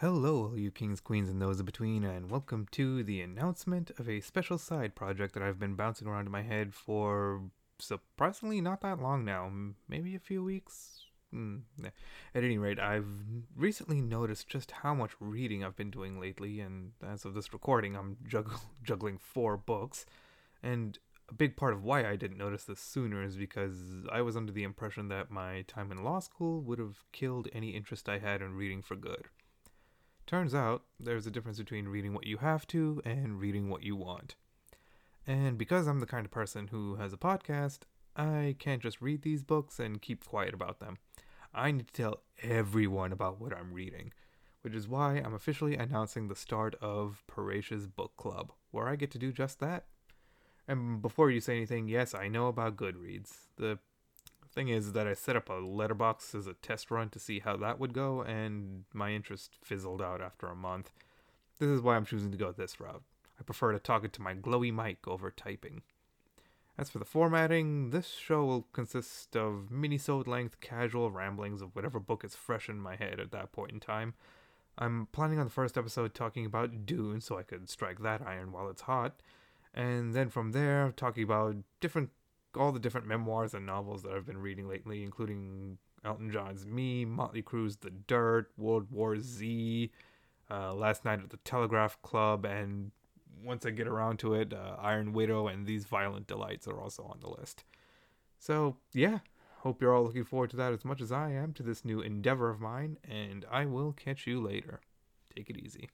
Hello, all you kings, queens, and those in between, and welcome to the announcement of a special side project that I've been bouncing around in my head for surprisingly not that long now. Maybe a few weeks. Mm, nah. At any rate, I've recently noticed just how much reading I've been doing lately, and as of this recording, I'm jugg- juggling four books. And a big part of why I didn't notice this sooner is because I was under the impression that my time in law school would have killed any interest I had in reading for good. Turns out there's a difference between reading what you have to and reading what you want. And because I'm the kind of person who has a podcast, I can't just read these books and keep quiet about them. I need to tell everyone about what I'm reading, which is why I'm officially announcing the start of Paratia's Book Club, where I get to do just that. And before you say anything, yes, I know about Goodreads. The thing is that I set up a Letterboxd as a test run to see how that would go, and my interest fizzled out after a month. This is why I'm choosing to go this route. I prefer to talk it to my glowy mic over typing. As for the formatting, this show will consist of mini-sode length casual ramblings of whatever book is fresh in my head at that point in time. I'm planning on the first episode talking about Dune so I could strike that iron while it's hot, and then from there talking about different all the different memoirs and novels that I've been reading lately, including Elton John's Me, Motley Crue's The Dirt, World War Z, uh, Last Night at the Telegraph Club, and once I get around to it, uh, Iron Widow and These Violent Delights are also on the list. So, yeah, hope you're all looking forward to that as much as I am to this new endeavor of mine, and I will catch you later. Take it easy.